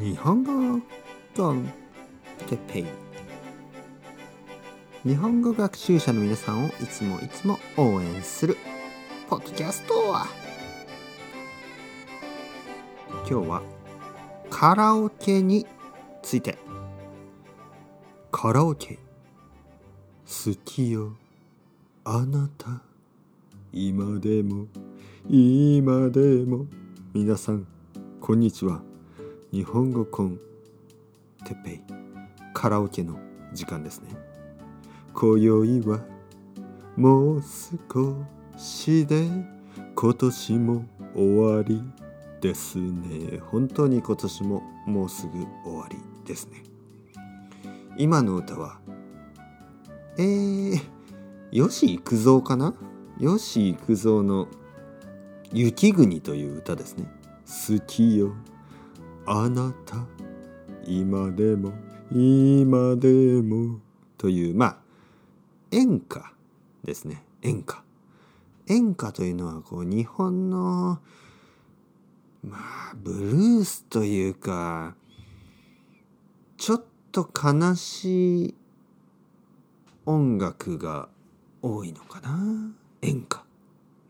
日本語コンテッペイ。日本語学習者の皆さんをいつもいつも応援するポッドキャスト今日はカラオケについて。カラオケ。好きよあなた。今でも。今でも。皆さんこんにちは。日本語コンテペイカラオケの時間ですね。今宵はもう少しで今年も終わりですね。本当に今年ももうすぐ終わりですね。今の歌はえー、吉幾三かな？吉幾三の「雪国」という歌ですね。好きよ。あなた今でも今でもというまあ演歌ですね。演歌。演歌というのはこう日本のまあブルースというかちょっと悲しい音楽が多いのかな。演歌、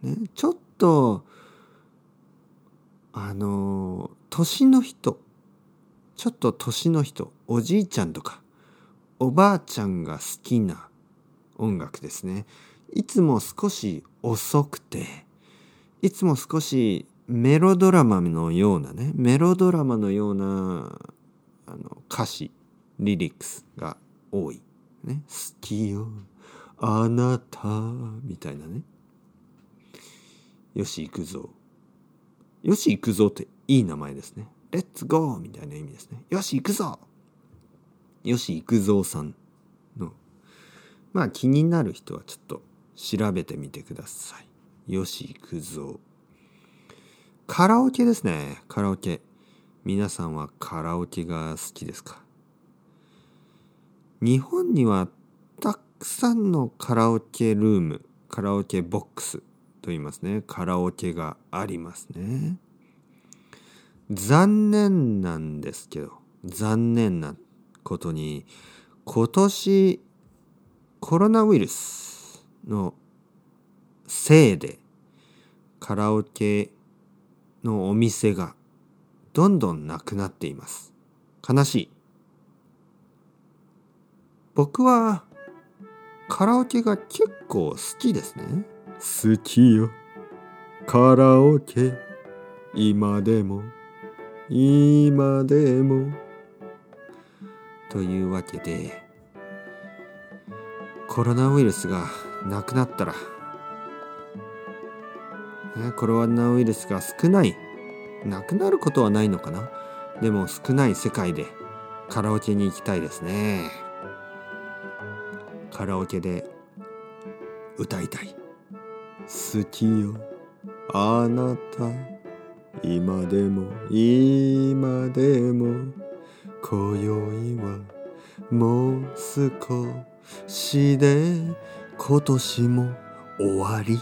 ね、ちょっとあの年の人。ちょっと年の人。おじいちゃんとか。おばあちゃんが好きな音楽ですね。いつも少し遅くて。いつも少しメロドラマのようなね。メロドラマのようなあの歌詞リリックスが多い、ね、好きよ。あなた。みたいなね。よし行くぞ。よし行くぞっていい名前ですね。レッツゴーみたいな意味ですね。よし行くぞよし行くぞさんの、まあ気になる人はちょっと調べてみてください。よし行くぞ。カラオケですね。カラオケ。皆さんはカラオケが好きですか？日本にはたくさんのカラオケルーム、カラオケボックスと言いますね。カラオケがありますね。残念なんですけど、残念なことに、今年コロナウイルスのせいでカラオケのお店がどんどんなくなっています。悲しい。僕はカラオケが結構好きですね。好きよ。カラオケ。今でも。今でも。というわけで、コロナウイルスがなくなったら、ね、コロナウイルスが少ない、なくなることはないのかなでも少ない世界でカラオケに行きたいですね。カラオケで歌いたい。好きよ。あなた今でも今でも今宵はもう少しで今年も終わり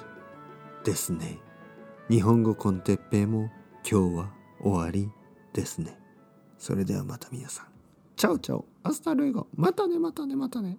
ですね。日本語 con テッペイも今日は終わりですね。それではまた皆さん。 Ciao ciao。 Hasta luego。またねまたねまたね。